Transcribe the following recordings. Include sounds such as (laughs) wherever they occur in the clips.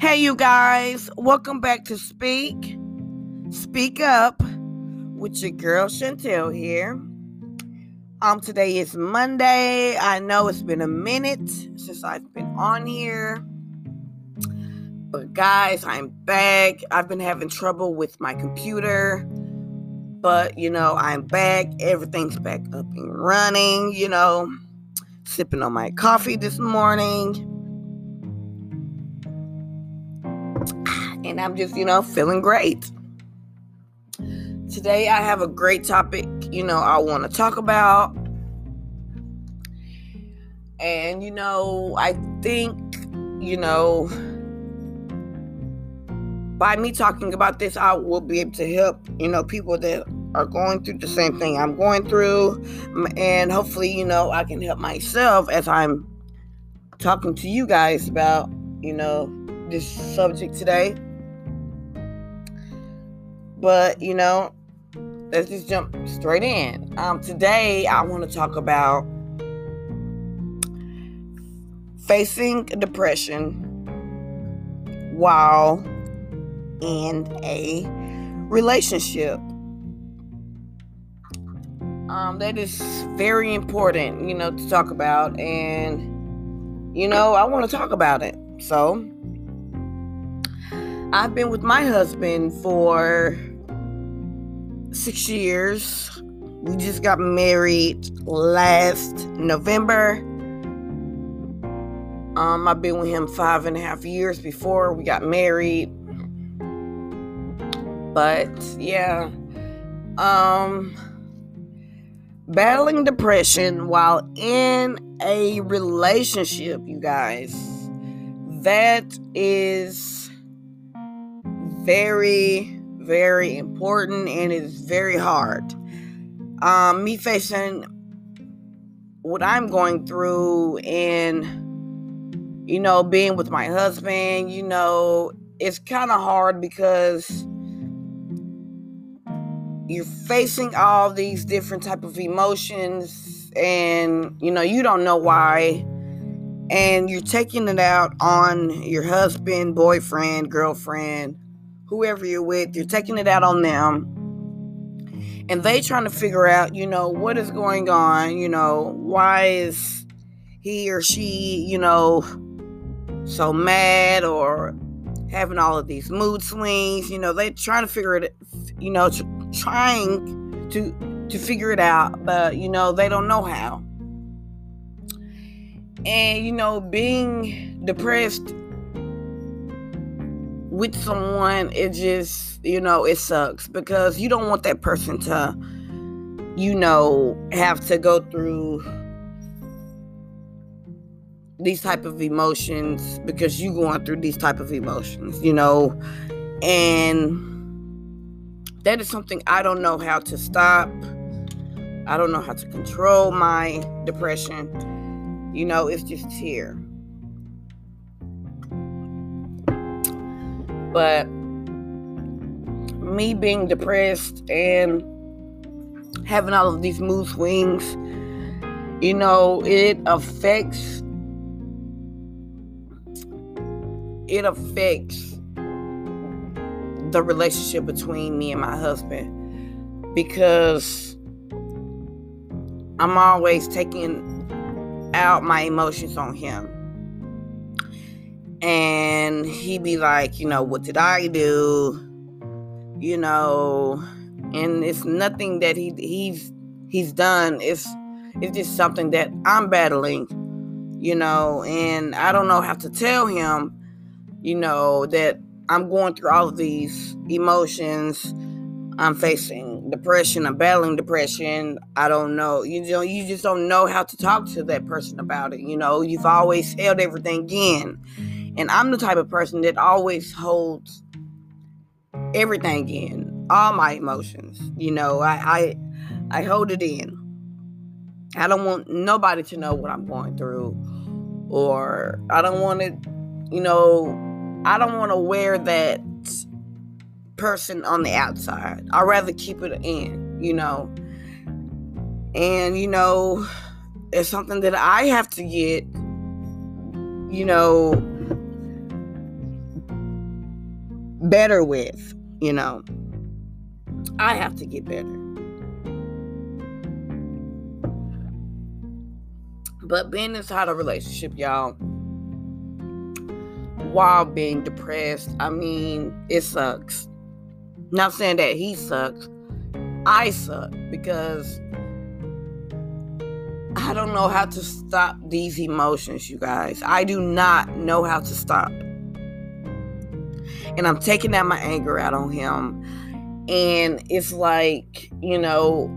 Hey, you guys, welcome back to Speak, Speak Up with your girl Chantel here. Um, today is Monday. I know it's been a minute since I've been on here, but guys, I'm back. I've been having trouble with my computer, but you know, I'm back. Everything's back up and running, you know, sipping on my coffee this morning and I'm just, you know, feeling great. Today I have a great topic, you know, I want to talk about. And, you know, I think, you know, by me talking about this, I will be able to help, you know, people that are going through the same thing I'm going through. And hopefully, you know, I can help myself as I'm talking to you guys about, you know, this subject today. But, you know, let's just jump straight in. Um, today, I want to talk about facing depression while in a relationship. Um, that is very important, you know, to talk about. And, you know, I want to talk about it. So, I've been with my husband for six years. We just got married last November. Um, I've been with him five and a half years before we got married. But yeah, um, battling depression while in a relationship, you guys, that is very, very important and it's very hard. Um, me facing what I'm going through and, you know, being with my husband, you know, it's kind of hard because you're facing all these different type of emotions and you know you don't know why and you're taking it out on your husband boyfriend girlfriend whoever you're with, you're taking it out on them. And they trying to figure out, you know, what is going on, you know, why is he or she, you know, so mad or having all of these mood swings, you know, they trying to figure it, you know, trying to to figure it out, but you know, they don't know how. And you know, being depressed with someone, it just, you know, it sucks because you don't want that person to, you know, have to go through these type of emotions because you going through these type of emotions, you know, and that is something I don't know how to stop. I don't know how to control my depression. You know, it's just here. But me being depressed and having all of these mood swings, you know, it affects it affects the relationship between me and my husband because I'm always taking out my emotions on him and he be like, you know, what did I do? You know, and it's nothing that he he's he's done. It's it's just something that I'm battling, you know, and I don't know how to tell him, you know, that I'm going through all of these emotions. I'm facing depression. I'm battling depression. I don't know. You know, you just don't know how to talk to that person about it. You know, you've always held everything in and I'm the type of person that always holds everything in, all my emotions. You know, I I, I hold it in. I don't want nobody to know what I'm going through, or I don't want to, you know, I don't want to wear that person on the outside. I'd rather keep it in, you know. And, you know, it's something that I have to get, you know, better with, you know. I have to get better. But being inside a relationship, y'all, while being depressed, I mean, it sucks. Not saying that he sucks. I suck because I don't know how to stop these emotions, you guys. I do not know how to stop. And I'm taking out my anger out on him. And it's like, you know,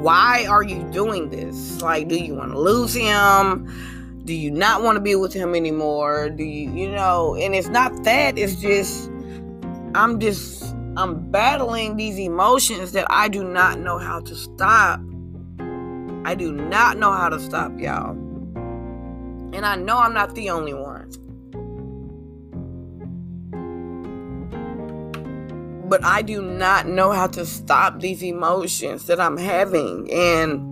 why are you doing this? Like, do you want to lose him? Do you not want to be with him anymore? Do you, you know, and it's not that, it's just, I'm just, I'm battling these emotions that I do not know how to stop. I do not know how to stop, y'all. And I know I'm not the only one. But I do not know how to stop these emotions that I'm having. And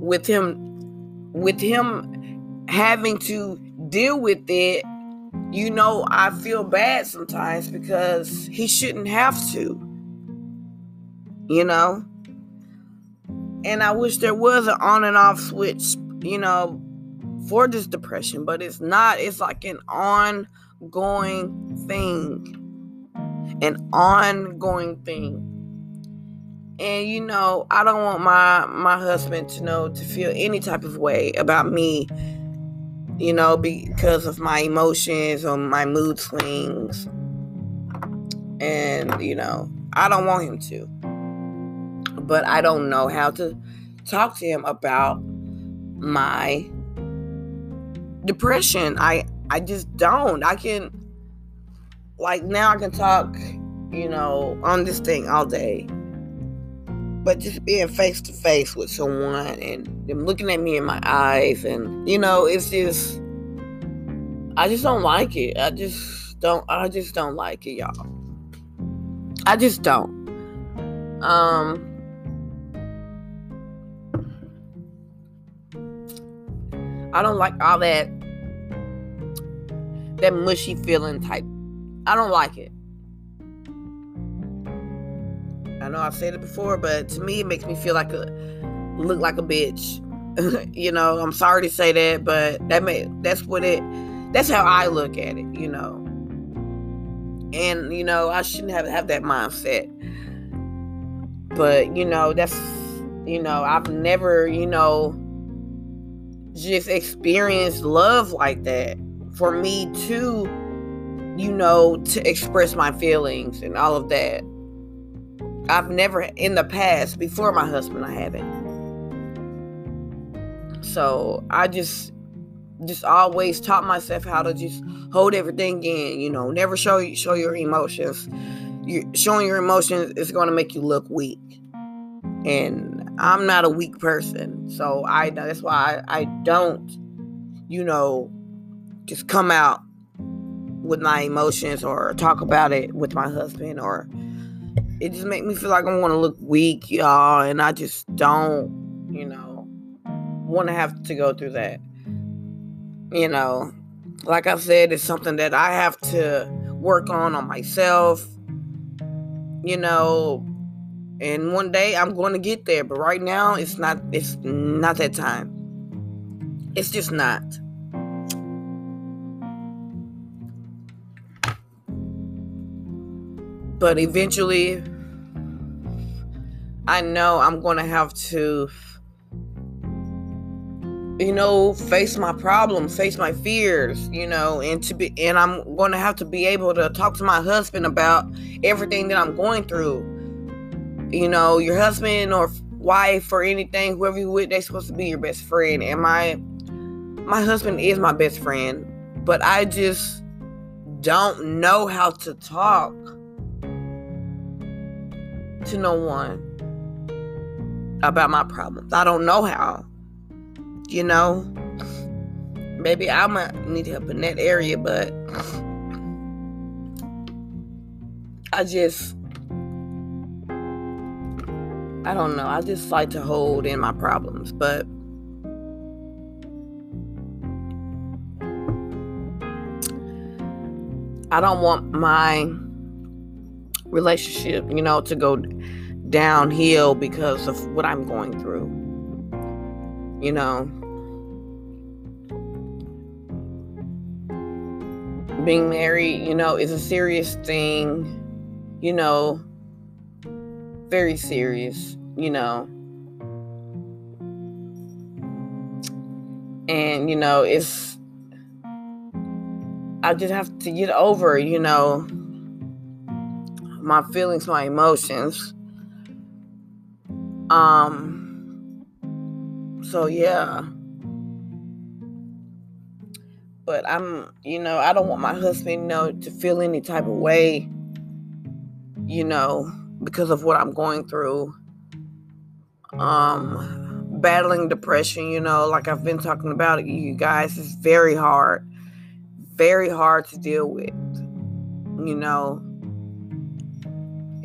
with him with him having to deal with it, you know, I feel bad sometimes because he shouldn't have to. You know? And I wish there was an on and off switch, you know, for this depression, but it's not. It's like an ongoing thing. An ongoing thing. And you know, I don't want my my husband to know to feel any type of way about me, you know, because of my emotions or my mood swings. And you know, I don't want him to but I don't know how to talk to him about my depression. I I just don't. I can like now I can talk, you know, on this thing all day. But just being face to face with someone and them looking at me in my eyes and you know, it's just I just don't like it. I just don't I just don't like it, y'all. I just don't. Um I don't like all that that mushy feeling type. I don't like it. I know I've said it before, but to me it makes me feel like a look like a bitch. (laughs) you know, I'm sorry to say that, but that may that's what it that's how I look at it, you know. And you know, I shouldn't have have that mindset. But, you know, that's you know, I've never, you know, just experienced love like that for me to you know to express my feelings and all of that. I've never in the past before my husband i haven't. So i just just always taught myself how to just hold everything in you know. Never show show your emotions. You showing your emotions is going to make you look weak. And I'm not a weak person. So I that's why I, I don't, you know, just come out with my emotions or talk about it with my husband or it just make me feel like I want to look weak, y'all, and I just don't, you know, want to have to go through that. You know, like I said, it's something that I have to work on on myself. You know, and one day I'm going to get there, but right now it's not it's not that time. It's just not. But eventually I know I'm going to have to you know face my problems face my fears you know and to be and i'm going to have to be able to talk to my husband about everything that i'm going through you know, your husband or wife or anything, whoever you with, they're supposed to be your best friend. And my my husband is my best friend, but I just don't know how to talk to no one about my problems. I don't know how. You know, maybe I might need help in that area, but I just I don't know. I just like to hold in my problems, but I don't want my relationship, you know, to go downhill because of what I'm going through. You know, being married, you know, is a serious thing, you know, very serious, you know. And, you know, it's, I just have to get over, you know, my feelings, my emotions. Um, so yeah. But I'm, you know, I don't want my husband, you know, to feel any type of way, you know, because of what I'm going through. Um, battling depression, you know, like I've been talking about, it, you guys, it's very hard, very hard to deal with, you know.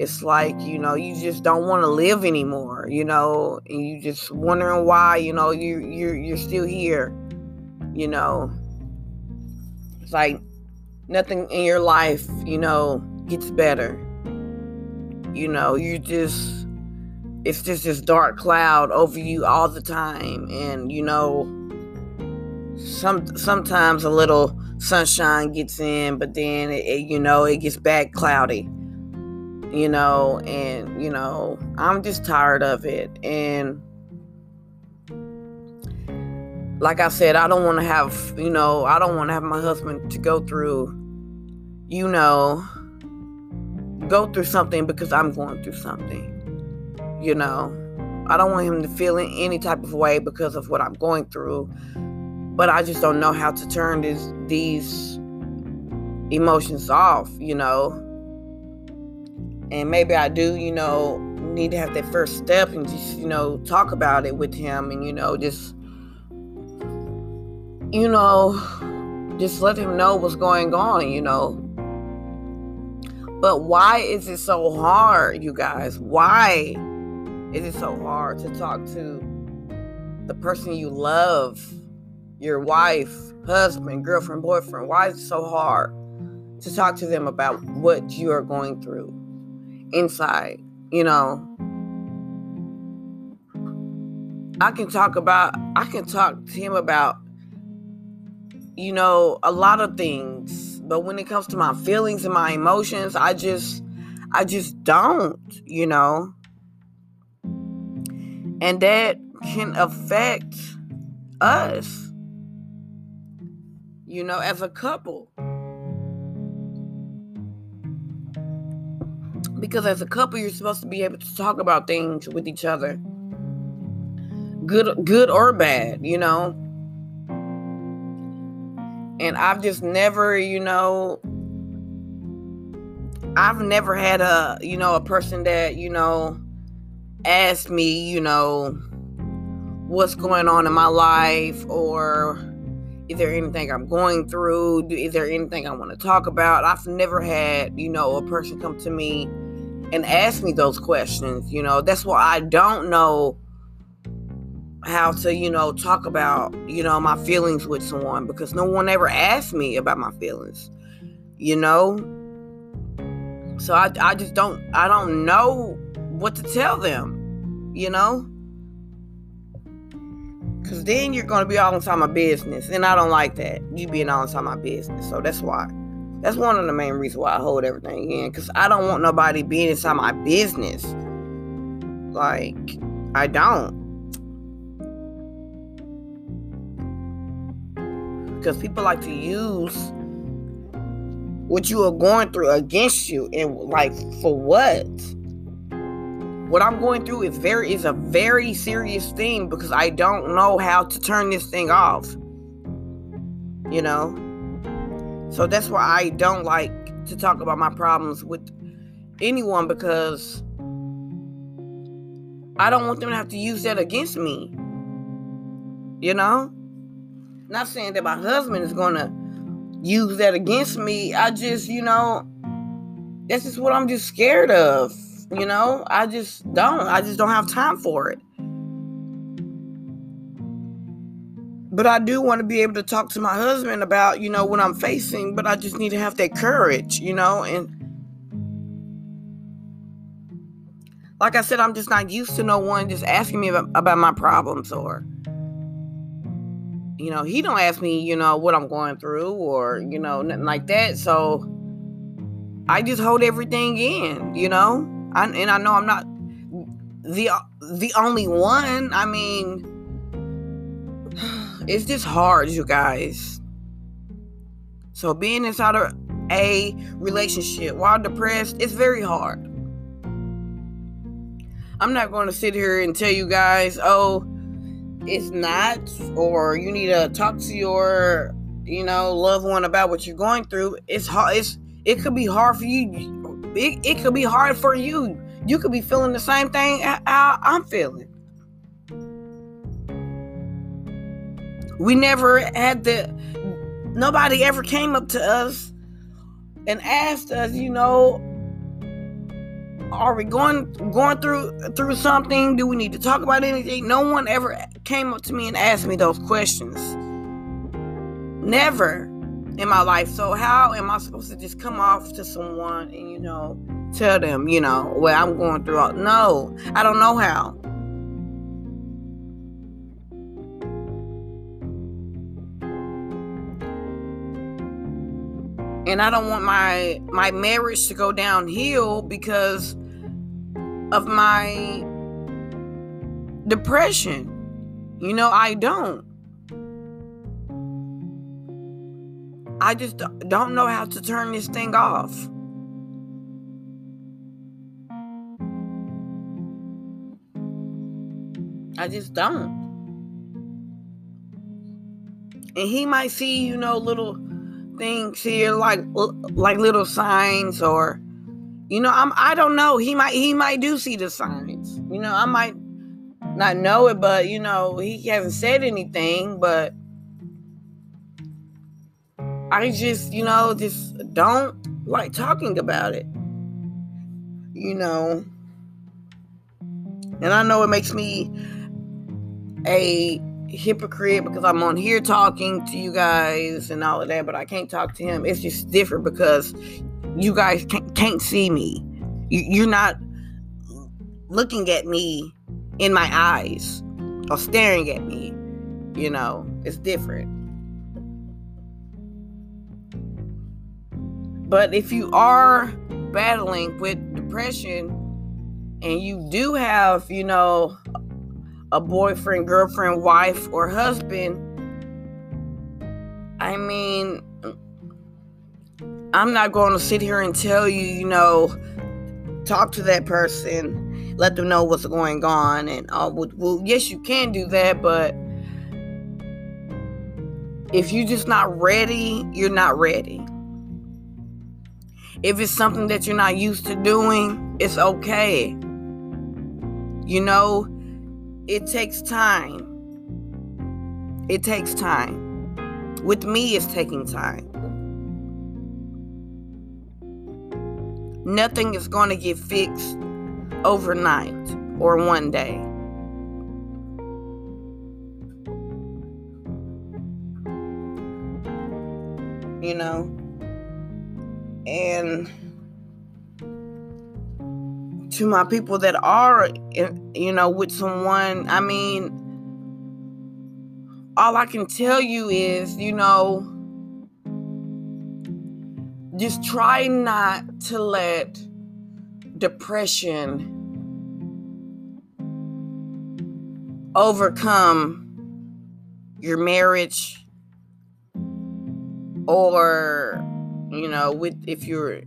It's like, you know, you just don't want to live anymore, you know, and you just wondering why, you know, you you you're still here, you know. It's like nothing in your life, you know, gets better. You know, you just it's just this dark cloud over you all the time and you know some sometimes a little sunshine gets in but then it, it, you know it gets back cloudy you know and you know i'm just tired of it and like I said, I don't want to have, you know, I don't want to have my husband to go through, you know, go through something because I'm going through something. You know, I don't want him to feel in any type of way because of what I'm going through. But I just don't know how to turn this, these emotions off, you know. And maybe I do, you know, need to have that first step and just, you know, talk about it with him and, you know, just you know, just let him know what's going on, you know. But why is it so hard, you guys? Why is it so hard to talk to the person you love, your wife, husband, girlfriend, boyfriend? Why is it so hard to talk to them about what you are going through inside? You know, I can talk about, I can talk to him about you know, a lot of things. But when it comes to my feelings and my emotions, I just I just don't, you know. And that can affect us, you know, as a couple. Because as a couple, you're supposed to be able to talk about things with each other. Good good or bad, you know and I've just never, you know, I've never had a, you know, a person that, you know, asked me, you know, what's going on in my life or is there anything I'm going through? Is there anything I want to talk about? I've never had, you know, a person come to me and ask me those questions. You know, that's why I don't know how to, you know, talk about, you know, my feelings with someone because no one ever asked me about my feelings, you know? So I, I just don't, I don't know what to tell them, you know? Because then you're going to be all inside my business. And I don't like that. You being all inside my business. So that's why. That's one of the main reasons why I hold everything in. Because I don't want nobody being inside my business. Like, I don't. because people like to use what you are going through against you and like for what what i'm going through is very is a very serious thing because i don't know how to turn this thing off you know so that's why i don't like to talk about my problems with anyone because i don't want them to have to use that against me you know not saying that my husband is gonna use that against me. I just, you know, this is what I'm just scared of. You know, I just don't. I just don't have time for it. But I do want to be able to talk to my husband about, you know, what I'm facing, but I just need to have that courage, you know, and like I said, I'm just not used to no one just asking me about, about my problems or you know, he don't ask me, you know, what I'm going through or, you know, nothing like that. So I just hold everything in, you know? I, and I know I'm not the the only one. I mean, (sighs) it's just hard, you guys. So being inside of a relationship while depressed, it's very hard. I'm not going to sit here and tell you guys, oh, it's not, or you need to talk to your, you know, loved one about what you're going through. It's hard. It's it could be hard for you. It, it could be hard for you. You could be feeling the same thing I'm feeling. We never had the. Nobody ever came up to us and asked us, you know, are we going going through through something? Do we need to talk about anything? No one ever came up to me and asked me those questions. Never in my life. So how am I supposed to just come off to someone and you know tell them, you know, what I'm going through? No, I don't know how. And I don't want my my marriage to go downhill because of my depression. You know, I don't. I just don't know how to turn this thing off. I just don't. And he might see, you know, little things here like like little signs or you know, I'm I don't know. He might he might do see the signs. You know, I might not know it, but you know, he hasn't said anything, but I just, you know, just don't like talking about it. You know. And I know it makes me a hypocrite because I'm on here talking to you guys and all of that, but I can't talk to him. It's just different because you guys can't, can't see me. You, are not looking at me in my eyes or staring at me. You know, it's different. But if you are battling with depression and you do have, you know, a boyfriend, girlfriend, wife, or husband, I mean, I'm not going to sit here and tell you, you know, talk to that person, let them know what's going on, and uh, well, well, yes, you can do that, but if you're just not ready, you're not ready. If it's something that you're not used to doing, it's okay. You know, it takes time. It takes time. With me, it's taking time. Nothing is going to get fixed overnight or one day. You know? And to my people that are, eh, you know, with someone, I mean, all I can tell you is, you know, just try not to let depression overcome your marriage or you know with if you're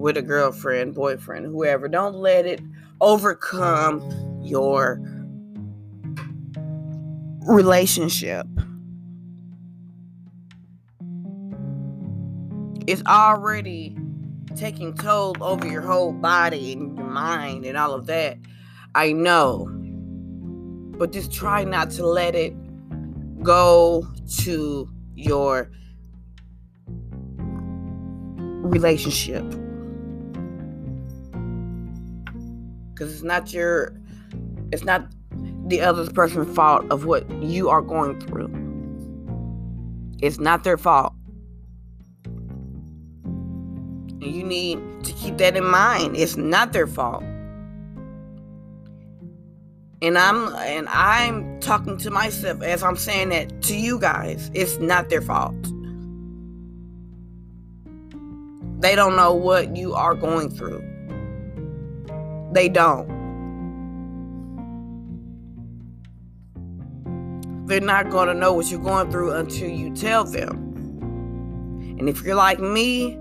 with a girlfriend boyfriend whoever don't let it overcome your relationship it's already taking toll over your whole body and your mind and all of that. I know. But just try not to let it go to your relationship. Because it's not your, it's not the other person's fault of what you are going through. It's not their fault. You need to keep that in mind. It's not their fault. And I'm and I'm talking to myself as I'm saying that to you guys. It's not their fault. They don't know what you are going through. They don't. They're not going to know what you're going through until you tell them. And if you're like me,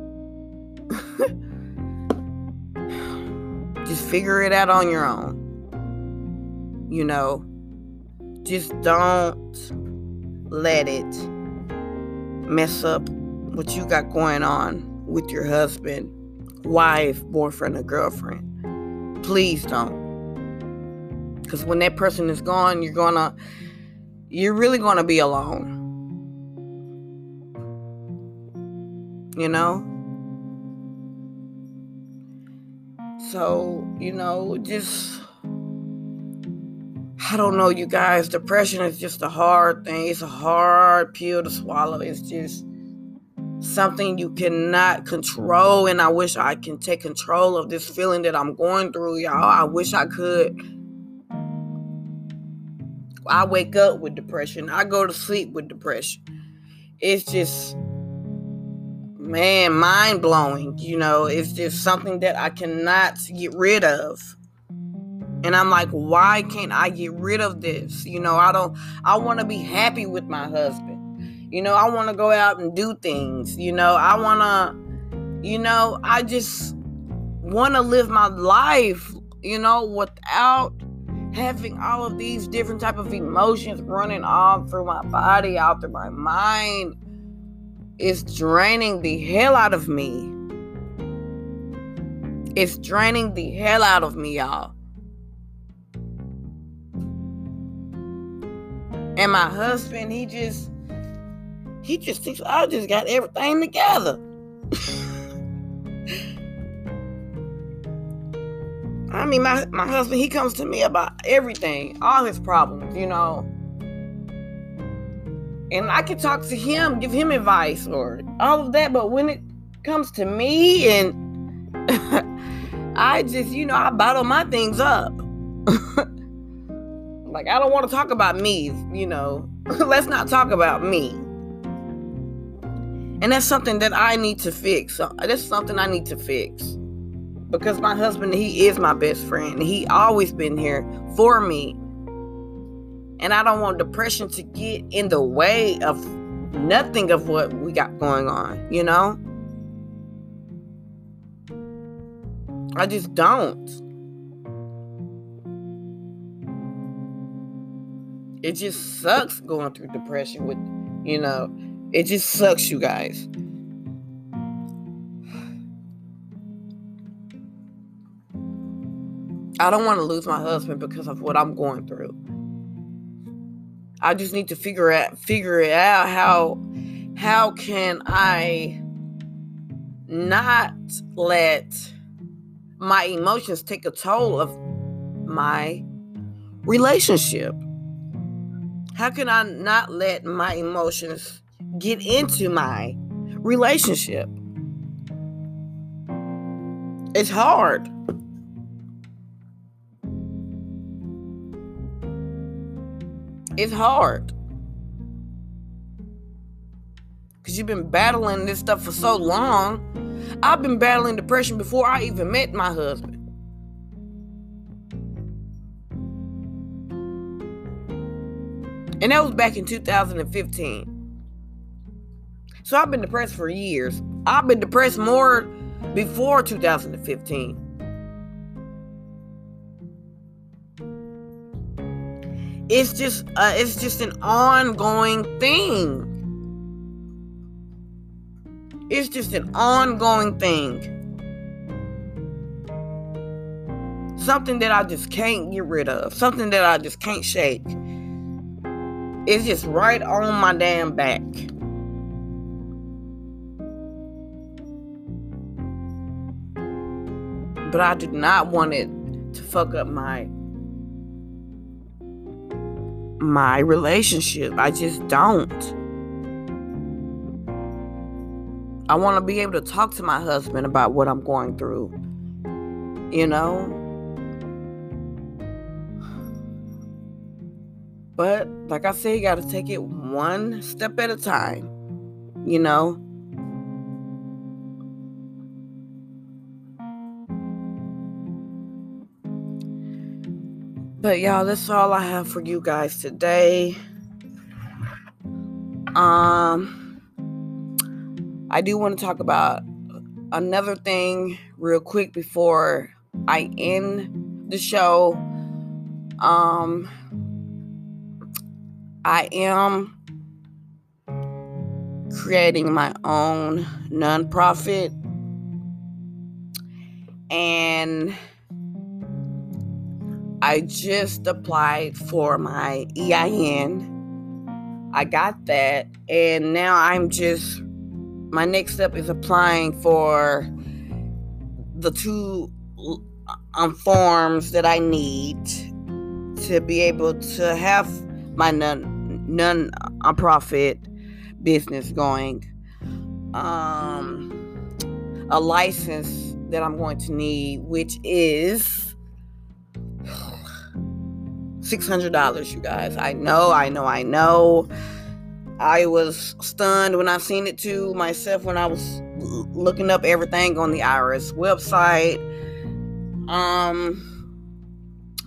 (laughs) just figure it out on your own. You know, just don't let it mess up what you got going on with your husband, wife, boyfriend, or girlfriend. Please don't. Because when that person is gone, you're gonna, you're really gonna be alone. You know? So, you know, just, I don't know, you guys. Depression is just a hard thing. It's a hard pill to swallow. It's just, something you cannot control. And I wish I can take control of this feeling that I'm going through, y'all. I wish I could. I wake up with depression. I go to sleep with depression. It's just, man, mind blowing. You know, it's just something that I cannot get rid of. And I'm like, why can't I get rid of this? You know, I don't, I want to be happy with my husband. You know, I want to go out and do things. You know, I want to, you know, I just want to live my life, you know, without having all of these different type of emotions running all through my body, out through my mind. It's draining the hell out of me. It's draining the hell out of me, y'all. And my husband, he just he just thinks I just got everything together. I mean, my, my husband, he comes to me about everything, all his problems, you know. And I can talk to him, give him advice or all of that. But when it comes to me and (laughs) I just, you know, I bottle my things up. (laughs) like, I don't want to talk about me, you know. (laughs) Let's not talk about me. And that's something that I need to fix. That's something I need to fix. Because my husband, he is my best friend. He always been here for me. And I don't want depression to get in the way of nothing of what we got going on, you know? I just don't. It just sucks going through depression with, you know, it just sucks, you guys. I don't want to lose my husband because of what I'm going through. I just need to figure out figure it out how how can I not let my emotions take a toll of my relationship? How can I not let my emotions get into my relationship. It's hard. It's hard. Because you've been battling this stuff for so long. I've been battling depression before I even met my husband. And that was back in 2015. So I've been depressed for years. I've been depressed more before 2015. It's just uh, it's just an ongoing thing. It's just an ongoing thing. Something that I just can't get rid of. Something that I just can't shake. It's just right on my damn back. But I do not want it to fuck up my my relationship. I just don't. I want to be able to talk to my husband about what I'm going through. You know? But like I said, you got to take it one step at a time. You know? But y'all, that's all I have for you guys today. Um I do want to talk about another thing real quick before I end the show. Um, I am creating my own nonprofit and I just applied for my EIN. I got that, and now I'm just my next step is applying for the two um, forms that I need to be able to have my non non profit business going. Um, a license that I'm going to need, which is six hundred dollars. You guys, I know, I know, I know. I was stunned when I seen it too myself when I was looking up everything on the IRS website. Um,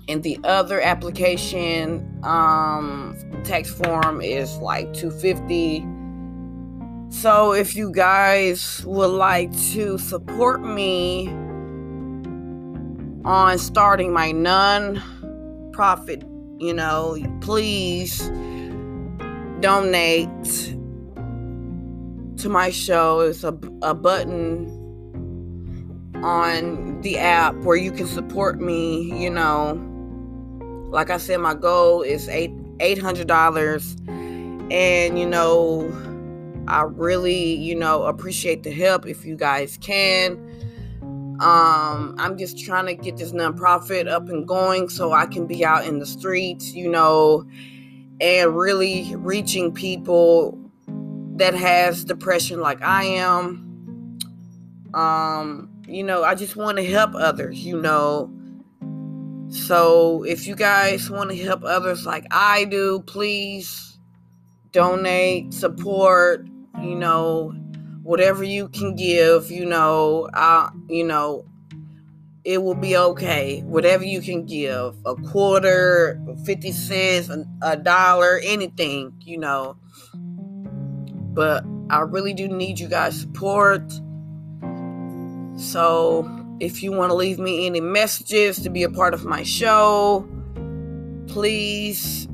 and the other application um, tax form is like 250. So if you guys would like to support me on starting my non-profit, you know, please donate to my show. It's a, a button on the app where you can support me. You know, like I said, my goal is eight eight hundred dollars, and you know, I really you know appreciate the help if you guys can. Um, I'm just trying to get this nonprofit up and going so I can be out in the streets, you know, and really reaching people that has depression like I am. Um, you know, I just want to help others, you know. So if you guys want to help others like I do, please donate, support, you know, whatever you can give, you know, you know, it will be okay. Whatever you can give a quarter, 50 cents, a, dollar, anything, you know. But I really do need you guys' support. So if you want to leave me any messages to be a part of my show, please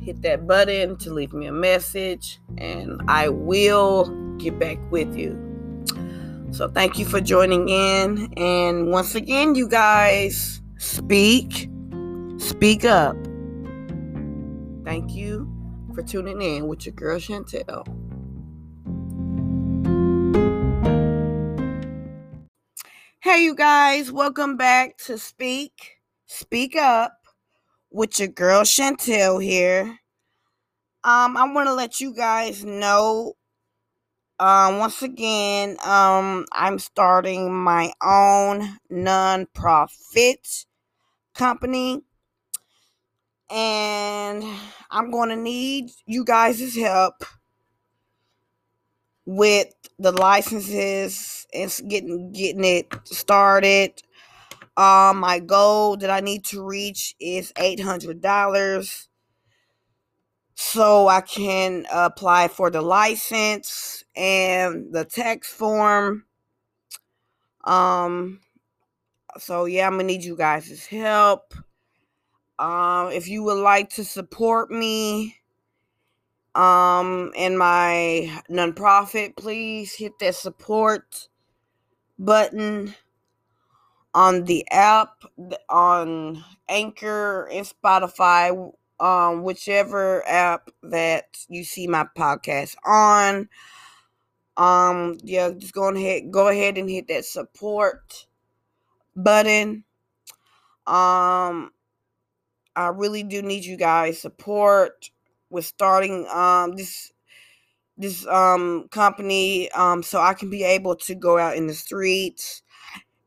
hit that button to leave me a message and I will get back with you. So thank you for joining in. And once again, you guys speak, speak up. Thank you for tuning in with your girl Chantel. Hey, you guys, welcome back to Speak, Speak Up with your girl Chantel here. Um, I want to let you guys know um, once again, um, I'm starting my own non-profit company, and I'm going to need you guys' help with the licenses and getting getting it started. Um, my goal that I need to reach is eight hundred dollars so I can apply for the license and the tax form. Um, so yeah, I'm gonna need you guys' help. Um, if you would like to support me um in my nonprofit, please hit that support button on the app on Anchor and Spotify um, whichever app that you see my podcast on. Um, yeah, just go ahead, go ahead and hit that support button. Um, I really do need you guys support with starting um this this um company um so I can be able to go out in the streets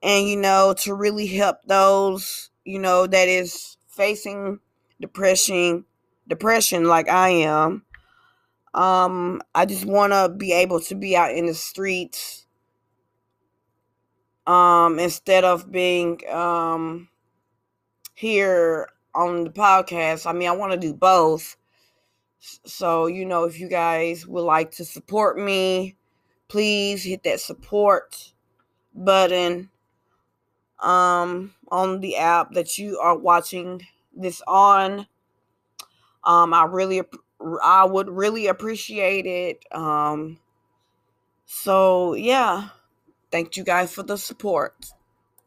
and you know to really help those you know that is facing depression depression like I am. Um I just want to be able to be out in the streets um instead of being um here on the podcast. I mean I want to do both. So, you know, if you guys would like to support me, please hit that support button um, on the app that you are watching this on. Um, I really, I would really appreciate it. Um, so, yeah, thank you guys for the support.